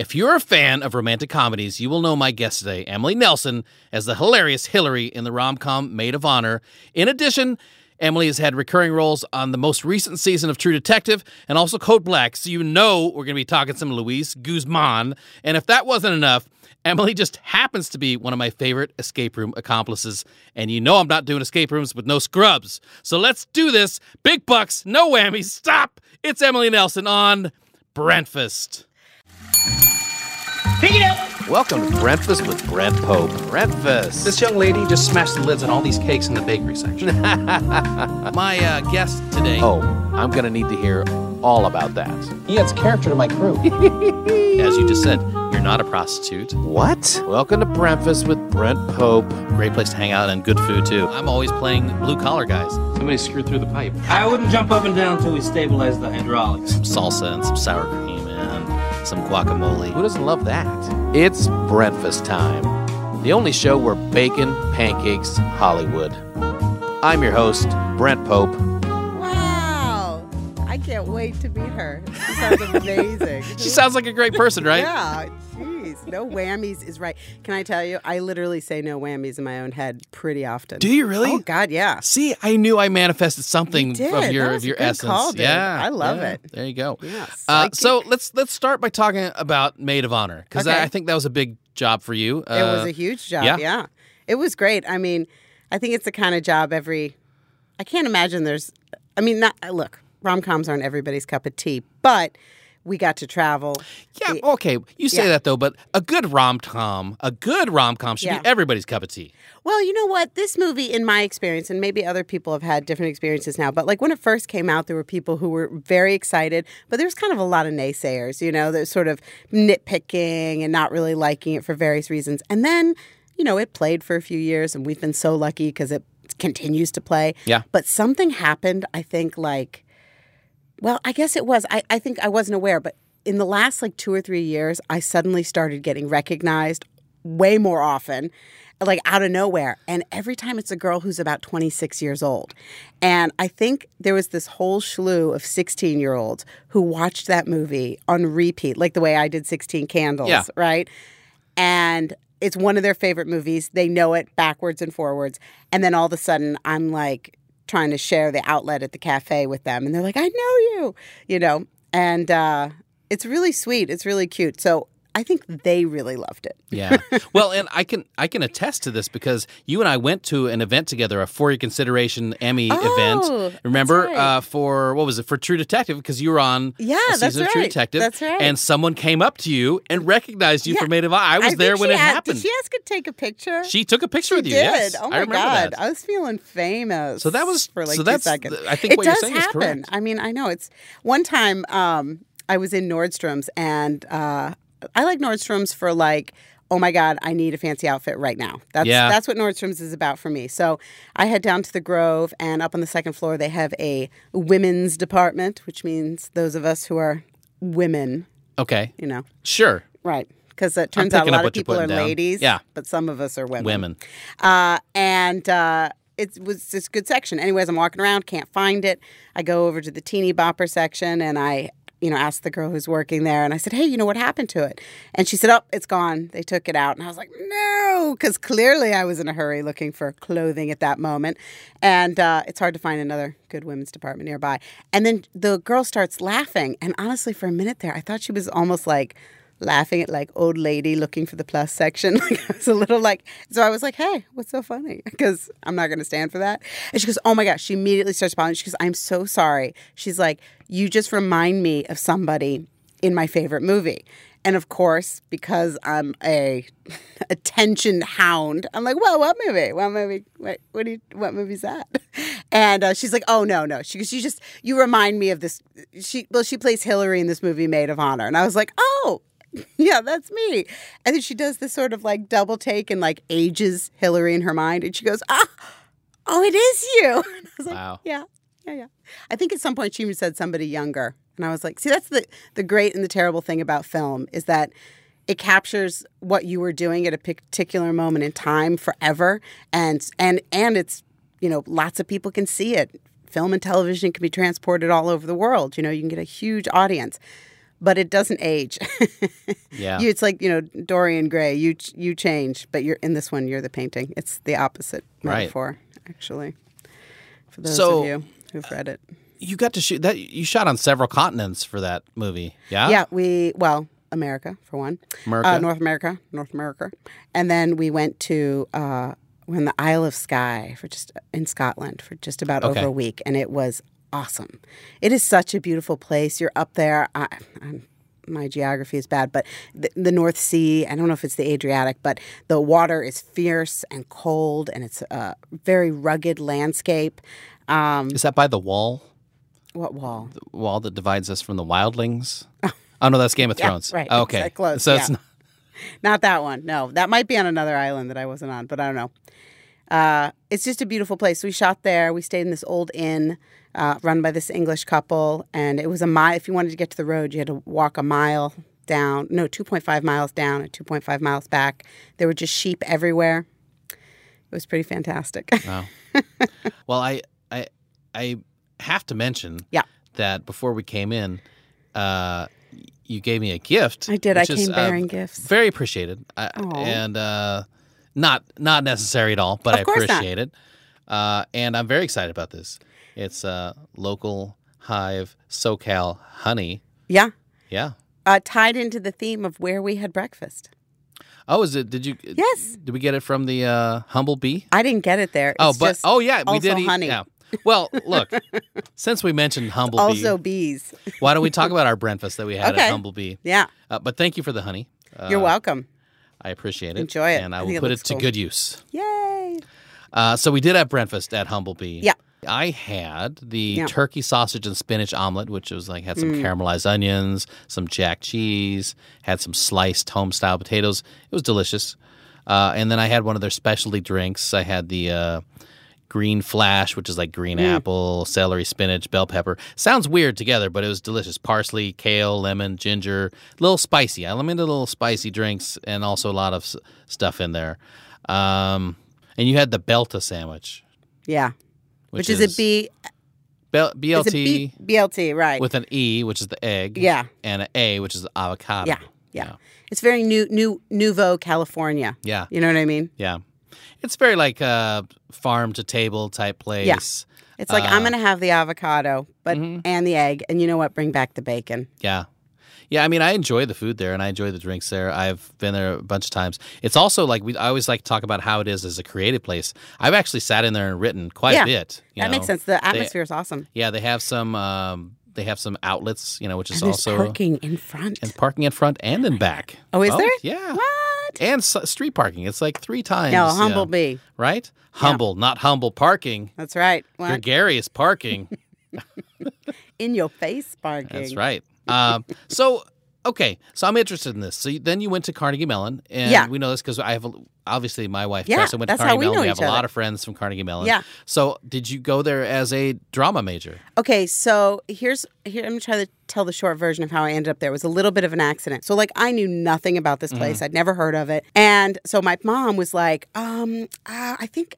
If you're a fan of romantic comedies, you will know my guest today, Emily Nelson, as the hilarious Hillary in the rom com Made of Honor. In addition, Emily has had recurring roles on the most recent season of True Detective and also Code Black, so you know we're going to be talking some Luis Guzman. And if that wasn't enough, Emily just happens to be one of my favorite escape room accomplices. And you know I'm not doing escape rooms with no scrubs. So let's do this. Big bucks, no whammies. Stop. It's Emily Nelson on Breakfast. Pick it up. Welcome to Breakfast with Brent Pope. Breakfast. This young lady just smashed the lids on all these cakes in the bakery section. my uh, guest today. Oh, I'm going to need to hear all about that. he adds character to my crew. As you just said, you're not a prostitute. What? Welcome to Breakfast with Brent Pope. Great place to hang out and good food too. I'm always playing blue collar guys. Somebody screwed through the pipe. I wouldn't jump up and down until we stabilize the hydraulics. Some salsa and some sour cream and some guacamole. Who doesn't love that? It's breakfast time. The only show where bacon, pancakes, Hollywood. I'm your host, Brent Pope. Wow. I can't wait to meet her. She sounds amazing. She sounds like a great person, right? Yeah. Jeez. No whammies is right. Can I tell you? I literally say no whammies in my own head pretty often. Do you really? Oh God, yeah. See, I knew I manifested something You of your of your essence. call. Yeah, I love yeah. it. There you go. Yeah, Uh, so let's let's start by talking about Made of Honor because Okay. I, I think that was a big job for you. It was Uh, a huge job. yeah? Yeah. It was great. I mean, I think it's the kind of job every. I can't imagine there's. I mean, not look. Rom coms aren't everybody's cup of tea, but we got to travel. yeah. The- Okay, you say Yeah. that though, but a good rom com, a good rom com should Yeah. be everybody's cup of tea. Well, you know what? This movie, in my experience, and maybe other people have had different experiences now, but like when it first came out, there were people who were very excited, but there was kind of a lot of naysayers, you know, that sort of nitpicking and not really liking it for various reasons. And then, you know, it played for a few years, and we've been so lucky because it continues to play. Yeah. But something happened, I think, like, well, I guess it was. I, I think I wasn't aware, but in the last like two or three years, I suddenly started getting recognized way more often, like out of nowhere. And every time it's a girl who's about 26 years old. And I think there was this whole slew of 16 year olds who watched that movie on repeat, like the way I did 16 Candles, Yeah. right? And it's one of their favorite movies. They know it backwards and forwards. And then all of a sudden, I'm like trying to share the outlet at the cafe with them. And they're like, I know you, you know? And uh, it's really sweet. It's really cute. So I think they really loved it. Yeah. well, and I can I can attest to this because you and I went to an event together, a for your consideration Emmy Oh, event. Remember right. uh, for what was it for True Detective? Because you were on Yeah, that's season of True. Detective. That's right. And someone came up to you and recognized you Yeah. of Honor. I was think there when it asked- happened. Did she ask to take a picture? She took a picture with you. did. Yes, oh I my remember god, that. I was feeling famous. So that was- for like so two seconds. I think it what you're does saying is happen. correct. I mean, I know it's one time. Um, I was in Nordstrom's, and uh, I like Nordstrom's for like. Oh my God! I need a fancy outfit right now. That's Yeah. that's what Nordstrom's is about for me. So I head down to the Grove, and up on the second floor they have a women's department, which means those of us who are women, Okay, you know, sure. right? Because it turns out a lot of people are down. ladies, Yeah. but some of us are women. Women. Uh, and uh, it was this good section. Anyways, I'm walking around, can't find it. I go over to the teeny bopper section and I, you know, asked the girl who's working there and I said, hey, you know what happened to it? And she said, oh, it's gone. They took it out. And I was like, no, because clearly I was in a hurry looking for clothing at that moment. And uh, it's hard to find another good women's department nearby. And then the girl starts laughing. And honestly, for a minute there, I thought she was almost like, laughing at like old lady looking for the plus section. Like I was a little like, so I was like, hey, what's so funny? Because I'm not going to stand for that. And she goes, oh my gosh. She immediately starts apologizing. She goes, I'm so sorry. She's like, you just remind me of somebody in my favorite movie. And of course, because I'm a attention hound, I'm like, well, what movie? What movie? What, what you, what movie's that? And uh, she's like, oh no, no. She goes, you just you remind me of this. She well, she plays Hillary in this movie, Made of Honor, and I was like, oh, yeah, that's me. And then she does this sort of like double take and like ages Hillary in her mind, and she goes, ah, oh, it is you. Was like, Wow. yeah, yeah, yeah. I think at some point she even said somebody younger, and I was like, see, that's the the great and the terrible thing about film is that it captures what you were doing at a particular moment in time forever, and and and it's you know lots of people can see it. Film and television can be transported all over the world. You know, you can get a huge audience. But it doesn't age. Yeah. you, it's like you know Dorian Gray. You you change, but you're in this one. You're the painting. It's the opposite Right. metaphor, actually. For those So- of you who've read it. you got to shoot that. You shot on several continents for that movie. Yeah. Yeah, we well, America for one, America. uh, North America, North America, and then we went to uh, we're in the Isle of Skye for just in Scotland for just about Okay. over a week, and it was awesome. It is such a beautiful place. You're up there. I, I'm, my geography is bad, but the, the North Sea. I don't know if it's the Adriatic, but the water is fierce and cold, and it's a very rugged landscape. Um, Is that by the wall? what wall? The wall that divides us from the wildlings? Oh no, that's Game of Yeah, Thrones. right. Okay. It's close, So it's not, Not that one. No, that might be on another island that I wasn't on, but I don't know. Uh, it's just a beautiful place. We shot there. We stayed in this old inn uh, run by this English couple, and it was a mile. If you wanted to get to the road, you had to walk a mile down. No, two point five miles down and two point five miles back. There were just sheep everywhere. It was pretty fantastic. Wow. well, I I I have to mention Yeah. that before we came in, uh, you gave me a gift. I did. I which is, came uh, bearing gifts. Very appreciated, I, and uh, not not necessary at all, but I course not. appreciate it. Uh, and I'm very excited about this. It's uh, local hive SoCal honey. yeah, Yeah. uh, tied into the theme of where we had breakfast. Oh, is it? Did you? Yes. Did we get it from the uh, humble bee? I didn't get it there. Oh, but just oh yeah, we did eat. honey. Yeah. Well, look, since we mentioned humble Bee. also bee, bees. why don't we talk about our breakfast that we had Okay. at Humble Bee? Yeah, Uh, but thank you for the honey. Uh, you're welcome. I appreciate it. Enjoy it. and I I will think it put it looks to cool. good use. Yay! Uh, so we did have breakfast at Humble Bee. Yeah. I had the Yeah. turkey sausage and spinach omelet, which was like had some Mm. caramelized onions, some jack cheese, had some sliced home style potatoes. It was delicious. Uh, and then I had one of their specialty drinks. I had the uh, green flash, which is like green Mm. apple, celery, spinach, bell pepper. Sounds weird together, but it was delicious. Parsley, kale, lemon, ginger, a little spicy. I'm into little spicy drinks and also a lot of s- stuff in there. Um, and you had the Belta sandwich, Yeah, which, which, is, a B. Bel- BLT it B, BLT, right? with an E, which is the egg. Yeah. And an A, which is the avocado. yeah, yeah, It's very new, new, nouveau California. Yeah. You know what I mean? Yeah. It's very like a farm to table type place. Yeah. It's like I'm Uh, going to have the avocado, but Mhm. and the egg, and you know what? Bring back the bacon. Yeah. Yeah, I mean, I enjoy the food there, and I enjoy the drinks there. I've been there a bunch of times. It's also like we. I always like to talk about how it is as a creative place. I've actually sat in there and written quite Yeah, a bit. you that know. makes sense. The atmosphere is awesome. Yeah, they have some. Um, they have some outlets, you know, which is And also parking in front. and parking in front and in back. Oh, is there? Yeah, what? and s- street parking. It's like three times. No, yeah. humble bee. right? Humble, not humble parking. That's right. What? Gregarious parking. in your face parking. That's right. Um, so, okay, so I'm interested in this. So then you went to Carnegie Mellon, and Yeah. we know this because I have a, obviously my wife Yeah, Tessa went to Carnegie we Mellon. We have a lot of friends from Carnegie Mellon. Yeah. So did you go there as a drama major? Okay, so here's here. I'm gonna try to tell the short version of how I ended up there. It was a little bit of an accident. So like I knew nothing about this place. I'd never heard of it, and so my mom was like, um, uh, I think.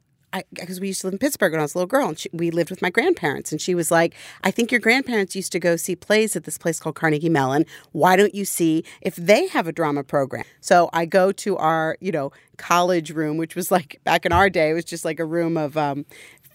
Because we used to live in Pittsburgh when I was a little girl, and she, we lived with my grandparents. And she was like, "I think your grandparents used to go see plays at this place called Carnegie Mellon. Why don't you see if they have a drama program?" So I go to our, you know, college room, which was like back in our day, it was just like a room of um,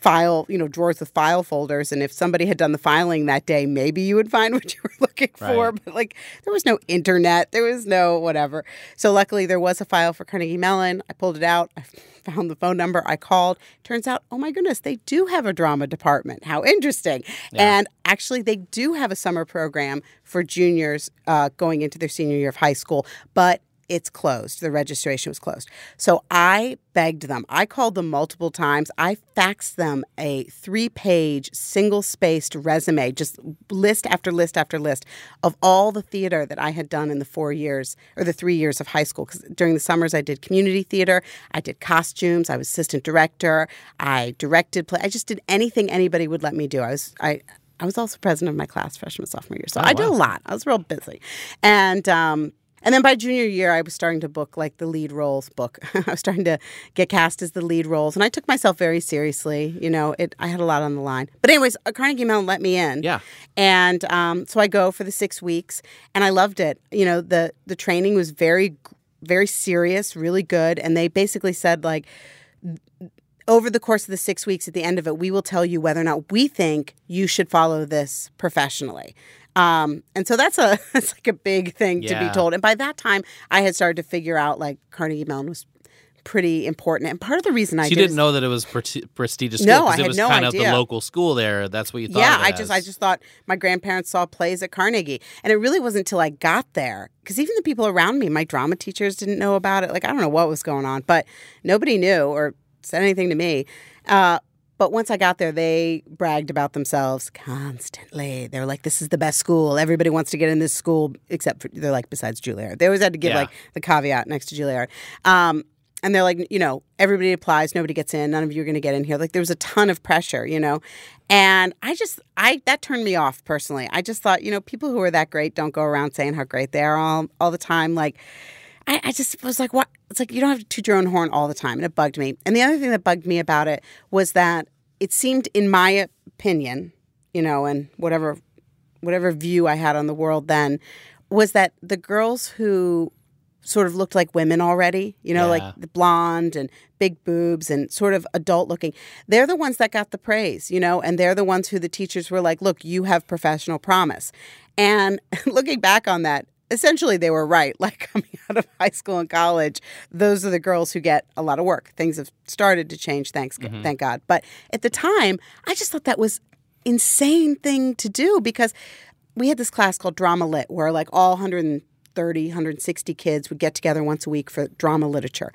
file, you know, drawers with file folders. And if somebody had done the filing that day, maybe you would find what you were looking for. But like, there was no internet, there was no whatever. So luckily, there was a file for Carnegie Mellon. I pulled it out. I found the phone number. I called. Turns out, oh my goodness, they do have a drama department. How interesting. And actually, they do have a summer program for juniors uh, going into their senior year of high school. But it's closed. The registration was closed. So I begged them. I called them multiple times. I faxed them a three page, single spaced resume, just list after list after list of all the theater that I had done in the four years or the three years of high school. Because during the summers, I did community theater, I did costumes, I was assistant director, I directed play. I just did anything anybody would let me do. I was, I, I was also president of my class freshman sophomore year, so I did a lot. I was real busy, and um, And then by junior year, I was starting to book like the lead roles book. I was starting to get cast as the lead roles, and I took myself very seriously. You know, it I had a lot on the line. But anyways, uh, Carnegie Mellon let me in. Yeah. And um, so I go for the six weeks, and I loved it. You know, the the training was very very serious, really good, and they basically said like over the course of the six weeks at the end of it, we will tell you whether or not we think you should follow this professionally. Um, and so that's a that's like a big thing to be told. And by that time, I had started to figure out like Carnegie Mellon was pretty important. And part of the reason I So did didn't is- know that it was pre- prestigious No, school 'cause I it had was no kind of the idea. local school there. That's what you thought. yeah, it I just I just thought my grandparents saw plays at Carnegie, and it really wasn't until I got there because even the people around me, my drama teachers, didn't know about it. Like I don't know what was going on, but nobody knew or said anything to me. Uh, but once I got there, they bragged about themselves constantly. They were like, "This is the best school. Everybody wants to get in this school, except for they're like besides Juilliard." They always had to give Yeah. like the caveat next to Juilliard. Um, and they're like, you know, everybody applies, nobody gets in, none of you are going to get in here. Like there was a ton of pressure, you know. And I just, I that turned me off personally. I just thought, you know, people who are that great don't go around saying how great they are all all the time. Like, I, I just was like, what? It's like you don't have to toot your own horn all the time, and it bugged me. And the other thing that bugged me about it was that it seemed, in my opinion, you know, and whatever whatever view I had on the world then, was that the girls who sort of looked like women already, you know, Yeah. like the blonde and big boobs and sort of adult looking. They're the ones that got the praise, you know, and they're the ones who the teachers were like, look, you have professional promise. And looking back on that, essentially they were right. Like coming out of high school and college, those are the girls who get a lot of work. Things have started to change, thanks, thank God. But at the time, I just thought that was insane thing to do because we had this class called Drama Lit where like all 130, 160 kids would get together once a week for drama literature.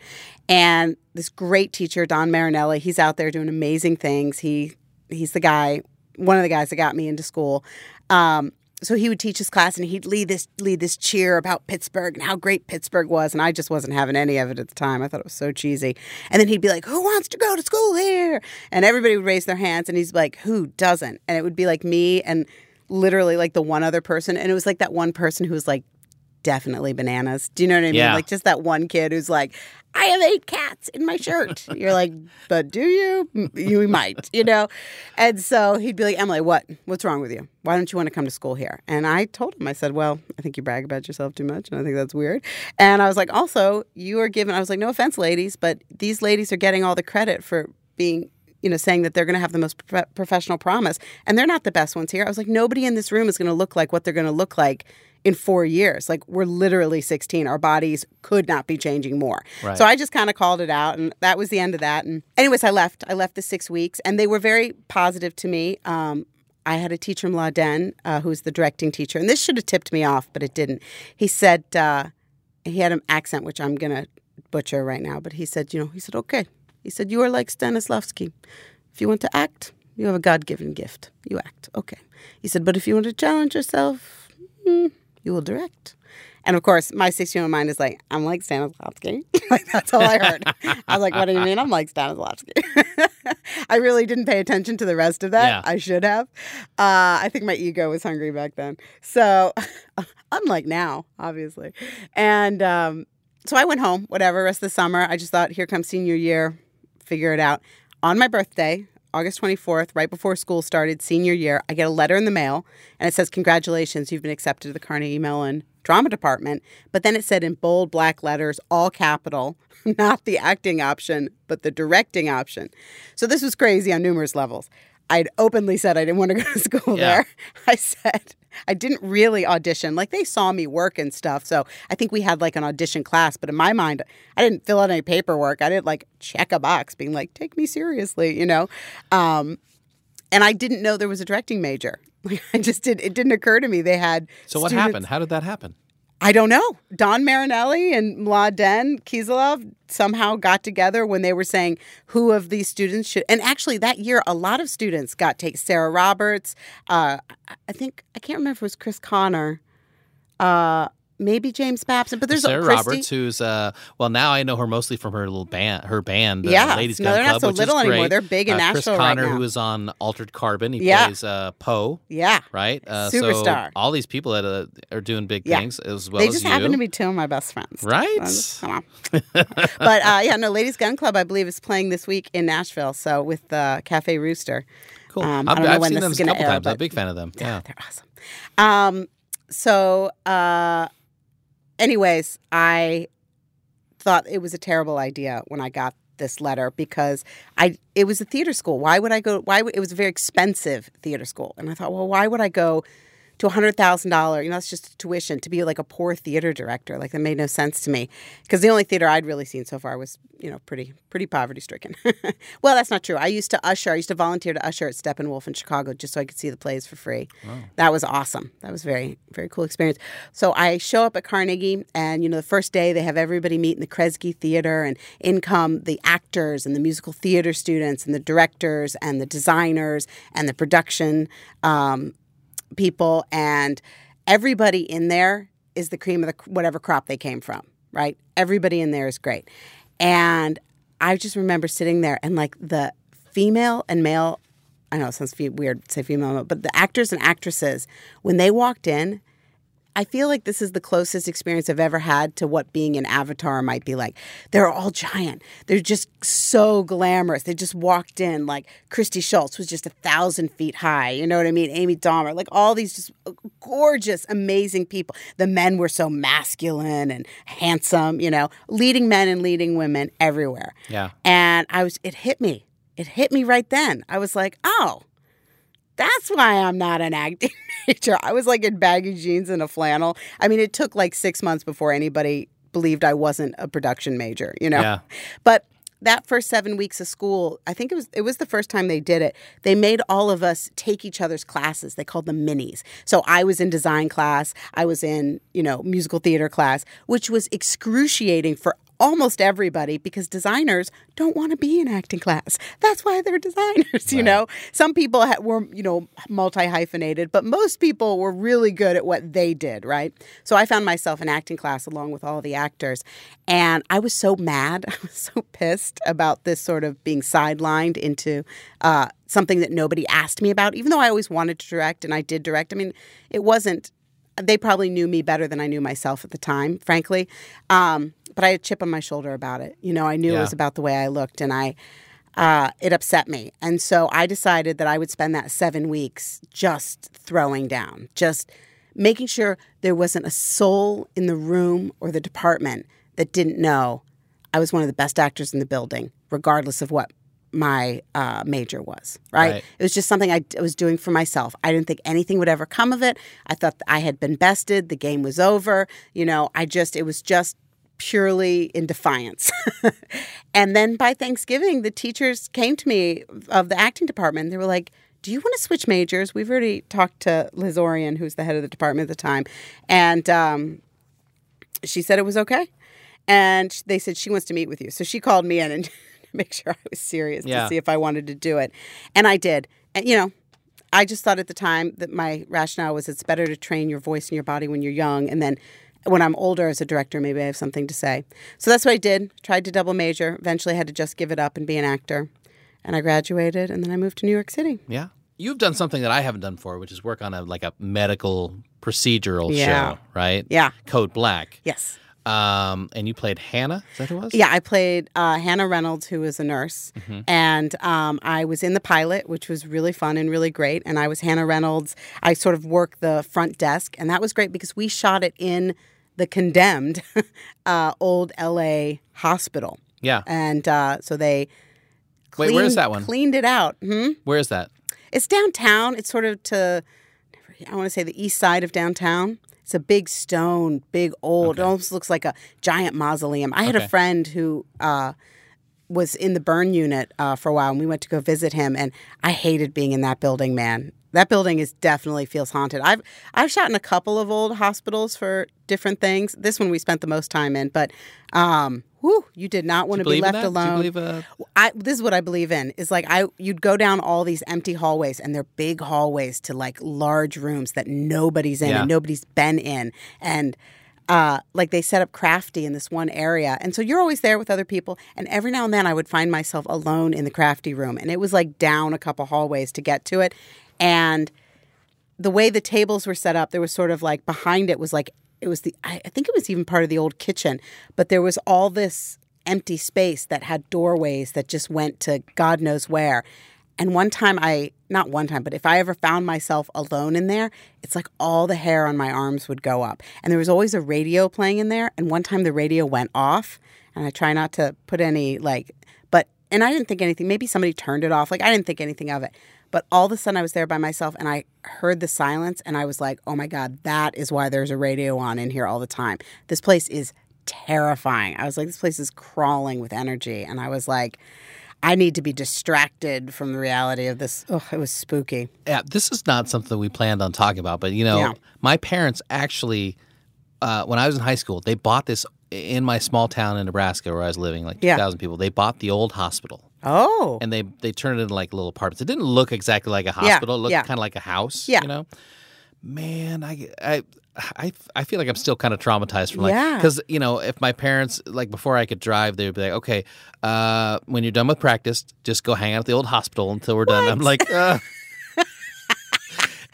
And this great teacher, Don Marinelli, he's out there doing amazing things. He he's the guy, one of the guys that got me into school. Um, so he would teach his class and he'd lead this lead this cheer about Pittsburgh and how great Pittsburgh was and I just wasn't having any of it at the time. I thought it was so cheesy. And then he'd be like, "Who wants to go to school here?" And everybody would raise their hands and he's like, "Who doesn't?" And it would be like me and literally like the one other person and it was like that one person who was like definitely bananas. Do you know what I mean? Yeah. Like just that one kid who's like, I have eight cats in my shirt. You're like, but do you? You might, you know? And so he'd be like, Emily, what? What's wrong with you? Why don't you want to come to school here? And I told him, I said, well, I think you brag about yourself too much. And I think that's weird. And I was like, also, you are given, I was like, no offense, ladies, but these ladies are getting all the credit for being you know, saying that they're going to have the most prof- professional promise, and they're not the best ones here. I was like, nobody in this room is going to look like what they're going to look like in four years. Like we're literally 16. Our bodies could not be changing more. Right. So I just kind of called it out, and that was the end of that. And anyways, I left. I left the six weeks, and they were very positive to me. Um, I had a teacher from Mladen, uh, who's the directing teacher, and this should have tipped me off, but it didn't. He said uh, he had an accent which I'm gonna butcher right now, but he said, you know, he said, okay. He said, you are like Stanislavski. If you want to act, you have a God-given gift. You act, okay. He said, but if you want to challenge yourself, hmm, you will direct. And of course, my six-year-old mind is like, I'm like Stanislavski. like that's all I heard. I was like, what do you mean? I'm like Stanislavski. I really didn't pay attention to the rest of that. Yeah. I should have. Uh, I think my ego was hungry back then. So, unlike now, obviously. And um, so I went home, whatever, rest of the summer. I just thought, here comes senior year, figure it out. On my birthday, August 24th, right before school started, senior year, I get a letter in the mail and it says, Congratulations, you've been accepted to the Carnegie Mellon Drama Department. But then it said in bold black letters, all capital, not the acting option, but the directing option. So this was crazy on numerous levels. I'd openly said I didn't want to go to school Yeah. there. I said I didn't really audition. Like they saw me work and stuff. So I think we had like an audition class, but in my mind, I didn't fill out any paperwork. I didn't like check a box being like, take me seriously, you know? Um, and I didn't know there was a directing major. Like I just did it didn't occur to me they had So what students- happened? How did that happen? I don't know. Don Marinelli and Mladen Kiselov somehow got together when they were saying who of these students should. And actually, that year, a lot of students got take Sarah Roberts. Uh, I- I think I can't remember if it was Chris Conner. Uh, maybe James Babson, but there's Sarah Christy. Roberts, who's uh, well now I know her mostly from her little band, her band, uh, Yeah. Ladies No, Gun they're not Club, so which little anymore. They're big in uh, Nashville Chris right now. who is on Altered Carbon, he Yeah. plays uh, Poe, Yeah. right? Uh, So Superstar. all these people that uh, are doing big Yeah. things as well they just happen to be two of my best friends. Right. So, come on. but uh, yeah, no, Ladies Gun Club, I believe, is playing this week in Nashville. So with uh, Cafe Rooster. Cool. Um, I've, I don't know I've when seen this them is a couple air, times. I'm a big fan of them. Yeah. They're awesome. Um, so, uh, anyways, I thought it was a terrible idea when I got this letter because I it was a theater school. Why would I go? Why would, it was a very expensive theater school, and I thought, well, why would I go to a hundred thousand dollar? You know, that's just tuition to be like a poor theater director. Like that made no sense to me because the only theater I'd really seen so far was you know pretty pretty poverty stricken. well, that's not true. I used to usher. I used to volunteer to usher at Steppenwolf in Chicago just so I could see the plays for free. That was awesome. That was very very cool experience. So I show up at Carnegie, and you know the first day they have everybody meet in the Kresge Theater, and in come the actors and the musical theater students and the directors and the designers and the production um, people, and everybody in there is the cream of the whatever crop they came from. Right? Everybody in there is great, and I just remember sitting there and like the female and male. I know it sounds weird to say female, but the actors and actresses when they walked in, I feel like this is the closest experience I've ever had to what being an avatar might be like. They're all giant. They're just so glamorous. They just walked in like Christy Schultz was just a thousand feet high. You know what I mean? Amy Dahmer, like all these just uh, gorgeous, amazing people. The men were so masculine and handsome. You know, leading men and leading women everywhere. Yeah. And I was, it hit me. It hit me right then. I was like, oh, that's why I'm not an acting major. I was like in baggy jeans and a flannel. I mean, it took like six months before anybody believed I wasn't a production major, you know? Yeah. But that first seven weeks of school, I think it was it was the first time they did it. They made all of us take each other's classes. They called them minis. So I was in design class, I was in, you know, musical theater class, which was excruciating for almost everybody because designers don't want to be in acting class. That's why they're designers, you know. Some people ha- were, you know, multi hyphenated, but most people were really good at what they did, right? So I found myself in acting class along with all the actors, and I was so mad, I was so pissed about this sort of being sidelined into uh, something that nobody asked me about, even though I always wanted to direct and I did direct. I mean, it wasn't they probably knew me better than I knew myself at the time, frankly. Um, but I had a chip on my shoulder about it. You know, I knew it was about the way I looked, and I uh, it upset me. And so I decided that I would spend that seven weeks just throwing down, just making sure there wasn't a soul in the room or the department that didn't know I was one of the best actors in the building, regardless of what my uh, major was. Right? Right. It was just something I was doing for myself. I didn't think anything would ever come of it. I thought I had been bested. The game was over. You know, I just, it was just purely in defiance. and then by Thanksgiving, the teachers came to me of the acting department. They were like, do you want to switch majors? We've already talked to Liz Orion, who's the head of the department at the time. And um, she said it was okay. And they said she wants to meet with you. So she called me in and to make sure I was serious Yeah. to see if I wanted to do it. And I did. And, you know, I just thought at the time that my rationale was it's better to train your voice and your body when you're young. And then when I'm older as a director, maybe I have something to say. So that's what I did. Tried to double major. Eventually had to just give it up and be an actor. And I graduated and then I moved to New York City. Yeah. You've done something that I haven't done before, which is work on a like a medical procedural Yeah. show, right? Yeah. Code Black. Yes. Um, and you played Hannah. Is that who it was? Yeah, I played uh, Hannah Reynolds, who was a nurse, and um, I was in the pilot, which was really fun and really great. And I was Hannah Reynolds. I sort of worked the front desk, and that was great because we shot it in the condemned uh, old LA hospital, Yeah. and uh, so they Wait, where is that one? Cleaned it out. Hmm? Where is that? It's downtown. It's sort of to, I want to say the east side of downtown. It's a big stone, big old. It almost looks like a giant mausoleum. I had Okay. a friend who uh, was in the burn unit uh, for a while, and we went to go visit him. And I hated being in that building, man. That building is definitely feels haunted. I've I've shot in a couple of old hospitals for different things. This one we spent the most time in, but um, whew, you did not want to be left that? Do you alone. believe, uh, I this is what I believe in is like I you'd go down all these empty hallways and they're big hallways to like large rooms that nobody's in Yeah. and nobody's been in and uh, like they set up crafty in this one area. And so you're always there with other people. And every now and then I would find myself alone in the crafty room. And it was like down a couple hallways to get to it. And the way the tables were set up, there was sort of like behind it was like, it was the, I think it was even part of the old kitchen, but there was all this empty space that had doorways that just went to God knows where. And one time I, not one time, but if I ever found myself alone in there, it's like all the hair on my arms would go up. And there was always a radio playing in there. And one time the radio went off. And I try not to put any, like, but, and I didn't think anything. Maybe somebody turned it off. Like, I didn't think anything of it. But all of a sudden I was there by myself and I heard the silence and I was like, oh my God, that is why there's a radio on in here all the time. This place is terrifying. I was like, this place is crawling with energy. And I was like, I need to be distracted from the reality of this. Oh, it was spooky. Yeah, this is not something we planned on talking about, but you know, Yeah. my parents actually, uh, when I was in high school, they bought this in my small town in Nebraska where I was living, like Yeah. 2,000 people. They bought the old hospital Oh, and they they turned it into like little apartments. It didn't look exactly like a Yeah, hospital. It looked yeah. kind of like a house. Yeah. You know, man, I I. I, I feel like I'm still kind of traumatized from like Yeah. because you know if my parents like before I could drive they'd be like okay uh, when you're done with practice just go hang out at the old hospital until we're done I'm like uh.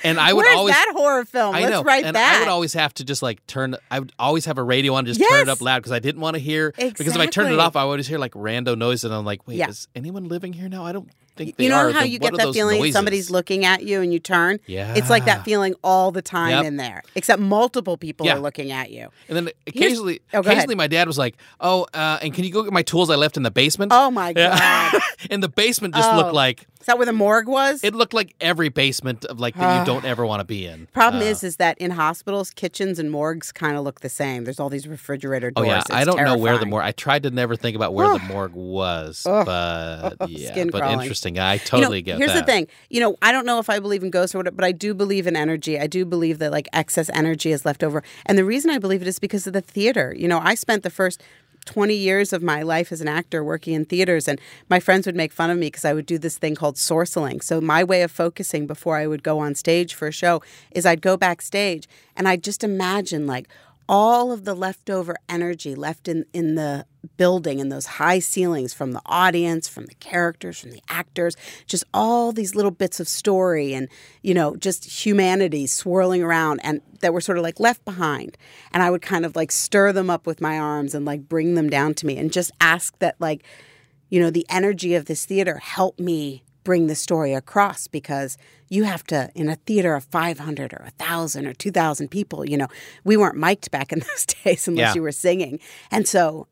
And I would where's always that horror film? I Let's know, write and that. I would always have to just like turn. I would always have a radio on, and just turn it up loud because I didn't want to hear. Because if I turned it off, I would always hear like rando noises, and I'm like, wait, Yeah. is anyone living here now? I don't think they you know are. how Then you get that feeling noises? somebody's looking at you and you turn? Yeah, it's like that feeling all the time Yep. in there, except multiple people Yeah. are looking at you. And then occasionally, Oh, go ahead. occasionally, my dad was like, "Oh, uh, and can you go get my tools I left in the basement?" Oh my. God. and the basement just Oh. looked like Is that where the morgue was? it looked like every basement of like that you don't ever want to be in. Problem Uh, is, is that in hospitals, kitchens and morgues kind of look the same. There's all these refrigerator Oh doors. yeah, It's I don't know where the terrifying. morgue. I tried to never think about where the morgue was, Ugh. but yeah, Skin but crawling. interesting. I You totally know, get here's that. the thing. You know, I don't know if I believe in ghosts or whatever, but I do believe in energy. I do believe that like excess energy is left over. And the reason I believe it is because of the theater. You know, I spent the first 20 years of my life as an actor working in theaters and my friends would make fun of me because I would do this thing called sorceling. So my way of focusing before I would go on stage for a show is I'd go backstage and I'd just imagine like all of the leftover energy left in, in the building and those high ceilings from the audience, from the characters, from the actors, just all these little bits of story and, you know, just humanity swirling around and that were sort of like left behind. And I would kind of like stir them up with my arms and like bring them down to me and just ask that, like, you know, the energy of this theater help me bring the story across because you have to in a theater of 500 or 1000 or 2000 people you know we weren't mic'd back in those days unless Yeah. you were singing. And so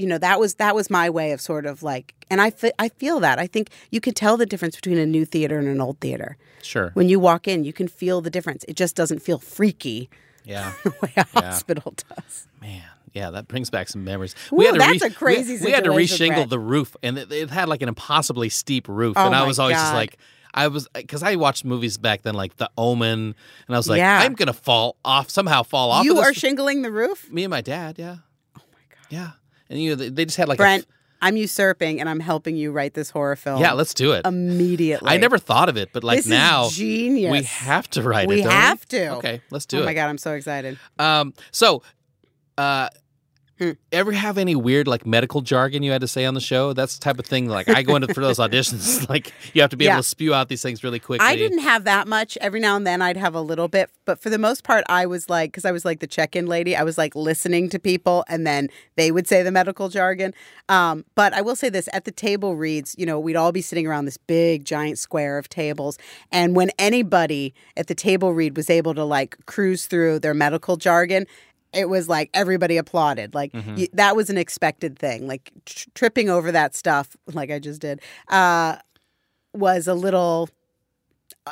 you know that was that was my way of sort of like and I I feel that. I think you can tell the difference between a new theater and an old theater. Sure. when you walk in you can feel the difference. It just doesn't feel freaky Yeah. the way a hospital does. Man, yeah, that brings back some memories. Ooh, that's a crazy we, we had to reshingle the roof, and it, it had like an impossibly steep roof, Oh and I was always just like. I was because I watched movies back then, like The Omen, and I was like, Yeah. I'm gonna fall off somehow, fall off. you of are shingling the roof me and my dad, yeah. Oh my god, yeah, and you know they, they just had like Brent a, I'm usurping and I'm helping you write this horror film yeah, let's do it. immediately I never thought of it, but like This is now genius. we have to write We it. don't have to. Okay, let's do oh it. Oh my god, I'm so excited. Um, so, uh. Ever have any weird like medical jargon you had to say on the show? That's the type of thing. Like I go into for those auditions, like you have to be Yeah. able to spew out these things really quickly. I didn't have that much. Every now and then I'd have a little bit, but for the most part, I was like, because I was like the check-in lady. I was like listening to people, and then they would say the medical jargon. Um, but I will say this: at the table reads, you know, we'd all be sitting around this big, giant square of tables, and when anybody at the table read was able to like cruise through their medical jargon. It was like everybody applauded. Like Mm-hmm. y- that was an expected thing. Like tr- tripping over that stuff, like I just did, uh, was a little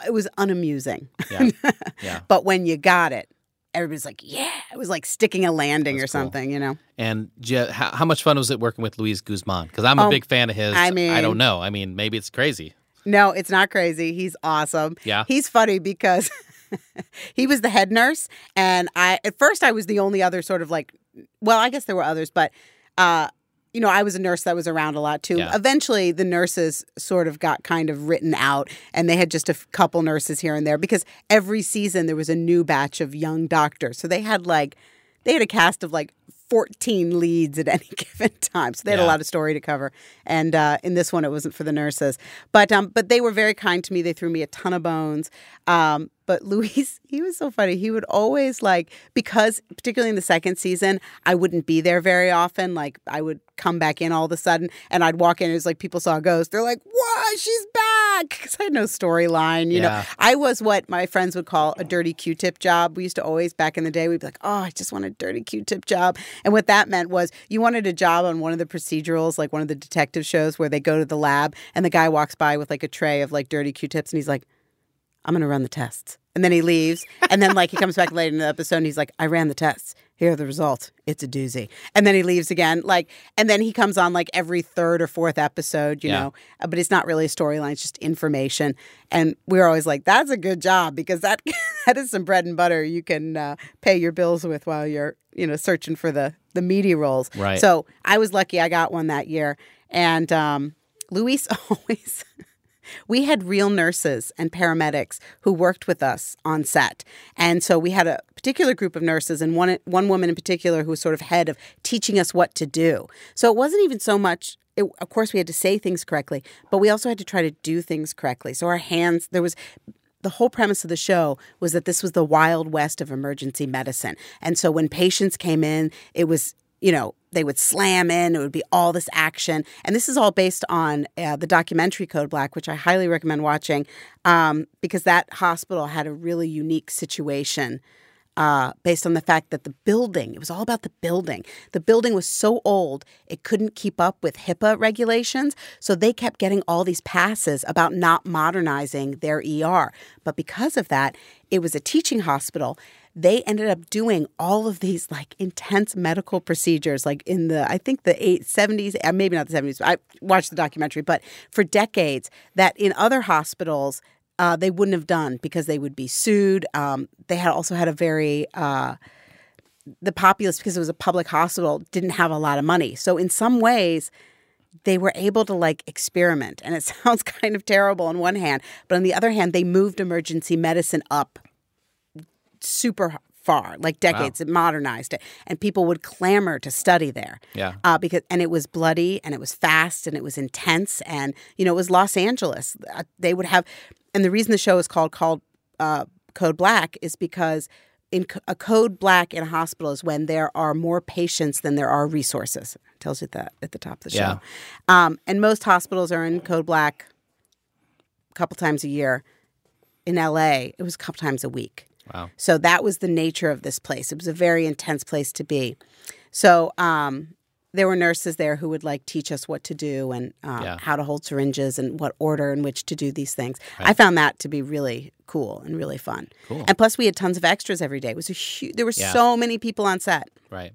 it was unamusing. Yeah. Yeah. but when you got it, everybody's like, yeah, it was like sticking a landing That's or cool. something, you know? And Je- how, how much fun was it working with Luis Guzman? Because I'm a Oh, big fan of his. I mean, I don't know. I mean, maybe it's crazy. No, it's not crazy. He's awesome. Yeah. He's funny because he was the head nurse. And I, at first, I was the only other sort of like, well, I guess there were others, but, uh, you know, I was a nurse that was around a lot too. Yeah. Eventually, the nurses sort of got kind of written out, and they had just a couple nurses here and there because every season there was a new batch of young doctors. So they had like they had a cast of like 14 leads at any given time. So they had a lot of story to cover. And uh, in this one, it wasn't for the nurses. But um, but they were very kind to me. They threw me a ton of bones. Um, but Luis, he was so funny. He would always like, because particularly in the second season, I wouldn't be there very often. Like I would come back in all of a sudden and I'd walk in. It was like people saw a ghost. They're like, what? She's back. Because I had no storyline. You know, I was what my friends would call a dirty Q-tip job. We used to always back in the day we'd be like, "Oh, I just want a dirty Q-tip job." And what that meant was you wanted a job on one of the procedurals, like one of the detective shows where they go to the lab and the guy walks by with like a tray of like dirty Q-tips and he's like, "I'm going to run the tests." And then he leaves, and then like he comes back later in the episode and he's like, "I ran the tests. Here are the results. It's a doozy." And then he leaves again, like, and then he comes on like every third or fourth episode, you Yeah. know. Uh, But it's not really a storyline; it's just information. And we're always like, "That's a good job because that that is some bread and butter you can uh, pay your bills with while you're you know searching for the the meaty roles." Right. So I was lucky; I got one that year, and um, Luis always. We had real nurses and paramedics who worked with us on set. And so we had a particular group of nurses and one one woman in particular who was sort of head of teaching us what to do. So it wasn't even so much it, of course we had to say things correctly, but we also had to try to do things correctly. So our hands there was the whole premise of the show was that this was the wild west of emergency medicine. And so when patients came in, it was, you know, they would slam in, it would be all this action. And this is all based on uh, the documentary Code Black, which I highly recommend watching um, because that hospital had a really unique situation uh, based on the fact that the building, it was all about the building. The building was so old, it couldn't keep up with HIPAA regulations. So they kept getting all these passes about not modernizing their ER. But because of that, it was a teaching hospital. They ended up doing all of these like intense medical procedures, like in the, I think the eight, 70s, uh, maybe not the 70s. I watched the documentary, but for decades, that in other hospitals, uh, they wouldn't have done because they would be sued. Um, they had also had a very uh, the populace because it was a public hospital didn't have a lot of money. So in some ways, they were able to like experiment, and it sounds kind of terrible on one hand, but on the other hand, they moved emergency medicine up super far, like decades. It modernized it, and people would clamor to study there. Yeah. uh, because and it was bloody and it was fast and it was intense and you know it was Los Angeles. Uh, They would have, and the reason the show is called called uh, Code Black is because in co- a code black in a hospital is when there are more patients than there are resources. It tells you that at the top of the Yeah. show. Um, and most hospitals are in code black a couple times a year. In LA, it was a couple times a week. Wow. So that was the nature of this place. It was a very intense place to be. So um, there were nurses there who would like teach us what to do and uh, Yeah. how to hold syringes and what order in which to do these things. I found that to be really cool and really fun. Cool. And plus, we had tons of extras every day. It was a huge. There were Yeah. so many people on set. Right.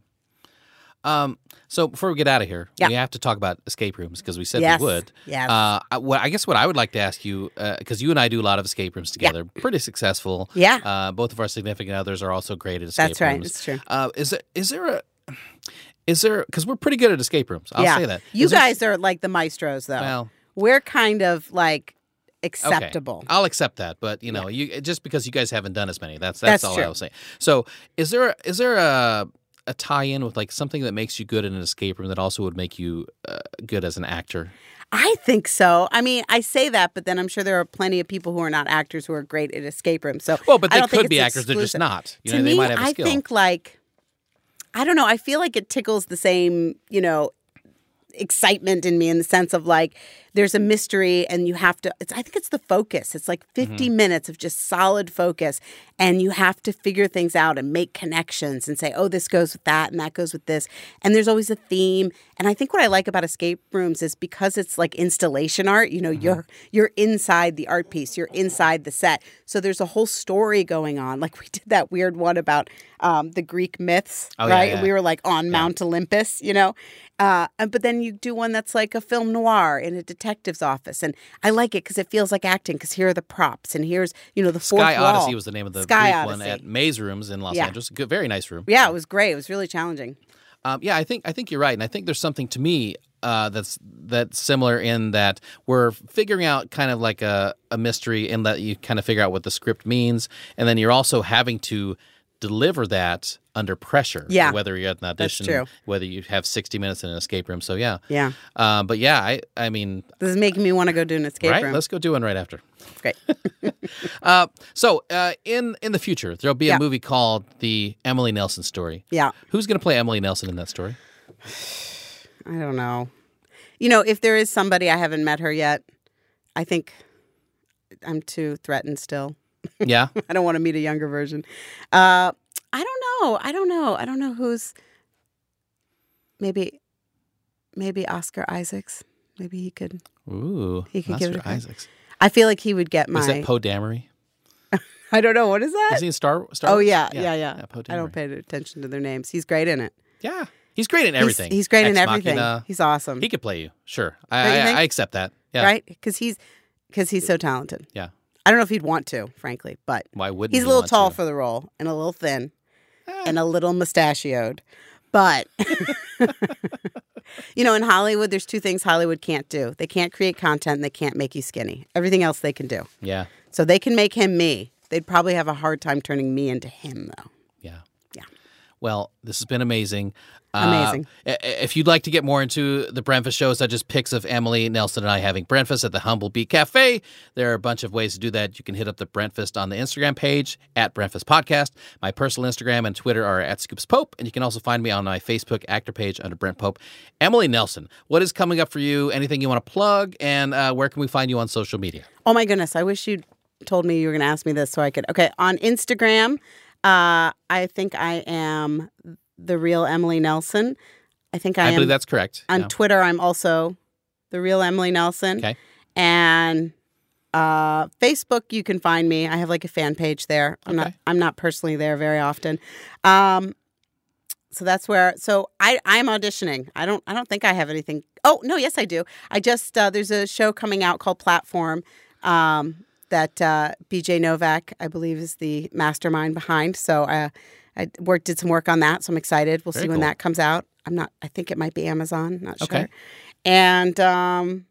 Um, so before we get out of here, Yeah. we have to talk about escape rooms because we said Yes. we would. Yeah. Uh, I- what I guess what I would like to ask you, because you and I do a lot of escape rooms together, pretty successful. Yeah. Uh, both of our significant others are also great at escape That's right. rooms. It's true. Uh, is there is there a is there because we're pretty good at escape rooms? I'll yeah. say that. You Is there- guys are like the maestros, though. Well- we're kind of like Okay. acceptable. I'll accept that, but you know, you just because you guys haven't done as many, that's that's, That's all true. I was saying. So, is there is there a a tie-in with like something that makes you good in an escape room that also would make you uh, good as an actor? I think so. I mean, I say that, but then I'm sure there are plenty of people who are not actors who are great at escape rooms. So Well, but they could be actors; they're just not. You to know, me, they might have a I skill. think like I don't know. I feel like it tickles the same, you know, excitement in me in the sense of like there's a mystery and you have to it's I think it's the focus. It's like 50 Mm-hmm. minutes of just solid focus and you have to figure things out and make connections and say, "Oh, this goes with that and that goes with this." And there's always a theme. And I think what I like about escape rooms is because it's like installation art, you know, Mm-hmm. you're you're inside the art piece, you're inside the set. So there's a whole story going on. Like we did that weird one about um, the Greek myths, Oh, right? yeah. We were like on Mount Olympus, you know. Uh, and- but then you do one that's like a film noir in a detective's office, and I like it because it feels like acting. Because here are the props, and here's you know the fourth Sky wall. Odyssey was the name of the Sky one at Maze Rooms in Los Yeah. Angeles. Good, very nice room. Yeah, it was great. It was really challenging. Um, yeah, I think I think you're right, and I think there's something to me uh, that's that's similar in that we're figuring out kind of like a, a mystery and that you kind of figure out what the script means, and then you're also having to deliver that under pressure. Yeah. Whether you're at an audition, whether you have 60 minutes in an escape room. So yeah. Yeah. Um, but yeah, I I mean, This is making me want to go do an escape right? room. Let's go do one right after. Great. Uh, so uh, in in the future, there'll be a Yeah. movie called The Emily Nelson Story. Yeah. Who's going to play Emily Nelson in that story? I don't know. You know, if there is somebody I haven't met her yet, I think I'm too threatened still. Yeah. I don't want to meet a younger version. Uh, I don't know. I don't know. I don't know who's maybe maybe Oscar Isaacs. Maybe he could. Ooh. He could give it Oscar a. Isaacs. I feel like he would get my. Is that Poe Dameron? I don't know what is that. Is he in Star Star oh Wars? yeah, yeah, yeah. Poe I don't pay attention to their names. He's great in it. Yeah. He's great in everything. He's, great in everything. Machina. He's awesome. He could play you. Sure. I, I. I accept that. Yeah. Right? Because he's because he's so talented. Yeah. I don't know if he'd want to, frankly, but Why wouldn't he's a little tall to? for the role and a little thin Eh. and a little mustachioed. But you know, in Hollywood, there's two things Hollywood can't do. They can't create content and they can't make you skinny. Everything else they can do. Yeah. So they can make him me. They'd probably have a hard time turning me into him though. Yeah. Yeah. Well, this has been amazing. Amazing. Uh, if you'd like to get more into the breakfast show, such as pics of Emily Nelson and I having breakfast at the Humble Bee Cafe, there are a bunch of ways to do that. You can hit up the breakfast on the Instagram page at breakfast podcast. My personal Instagram and Twitter are at Scoops Pope, and you can also find me on my Facebook actor page under Brent Pope. Emily Nelson, what is coming up for you? Anything you want to plug, and uh, where can we find you on social media? Oh my goodness! I wish you'd told me you were going to ask me this so I could. Okay, on Instagram, uh, I think I am the real Emily Nelson. I think I, I, am. believe that's correct. on Yeah. Twitter, I'm also the real Emily Nelson. Okay. And uh, Facebook, you can find me. I have like a fan page there. I'm not. Okay. I'm not personally there very often. Um, so that's where. So I I'm auditioning. I don't. I don't think I have anything. Oh no, yes I do. I just uh, there's a show coming out called Platform. Um, that uh, BJ Novak, I believe, is the mastermind behind. So uh, I worked did some work on that. So I'm excited. We'll Very see when cool. that comes out. I'm not. I think it might be Amazon. Not Okay. sure. And um,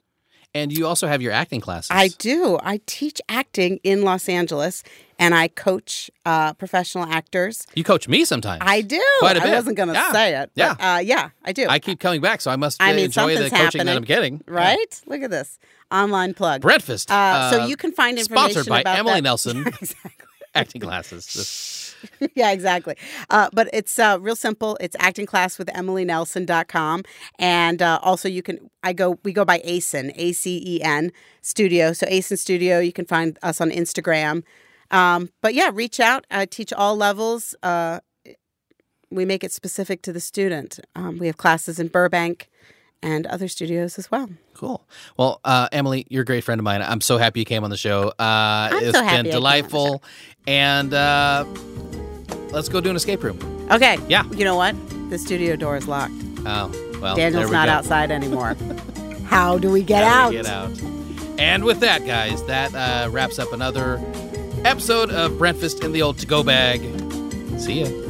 And you also have your acting classes. I do. I teach acting in Los Angeles, and I coach uh, professional actors. You coach me sometimes. I do. Quite a I bit. I wasn't going to Yeah. say it. But, Yeah. uh, yeah, I do. I keep coming back, so I must uh, I mean, enjoy the coaching that I'm getting. Yeah. right? Look at this online plug. Breakfast. Uh, so you can find information sponsored by about Emily that- Nelson exactly. Acting classes. Yeah, exactly. Uh, but it's uh, real simple. It's acting class with emilynelson.com. And uh, also you can, I go, we go by ACEN, A-C-E-N studio. So ACEN studio, you can find us on Instagram. Um, but yeah, reach out. I teach all levels. Uh, we make it specific to the student. Um, we have classes in Burbank and other studios as well. Cool. Well, uh, Emily, you're a great friend of mine. I'm so happy you came on the show. Uh, I'm it's so happy been came on the delightful. And uh, let's go do an escape room. Okay. Yeah. You know what? The studio door is locked. Oh, well, Daniel's we not go. outside anymore. How do we get How out? do we Get out. And with that, guys, that uh, wraps up another episode of Breakfast in the Old To Go Bag. See ya.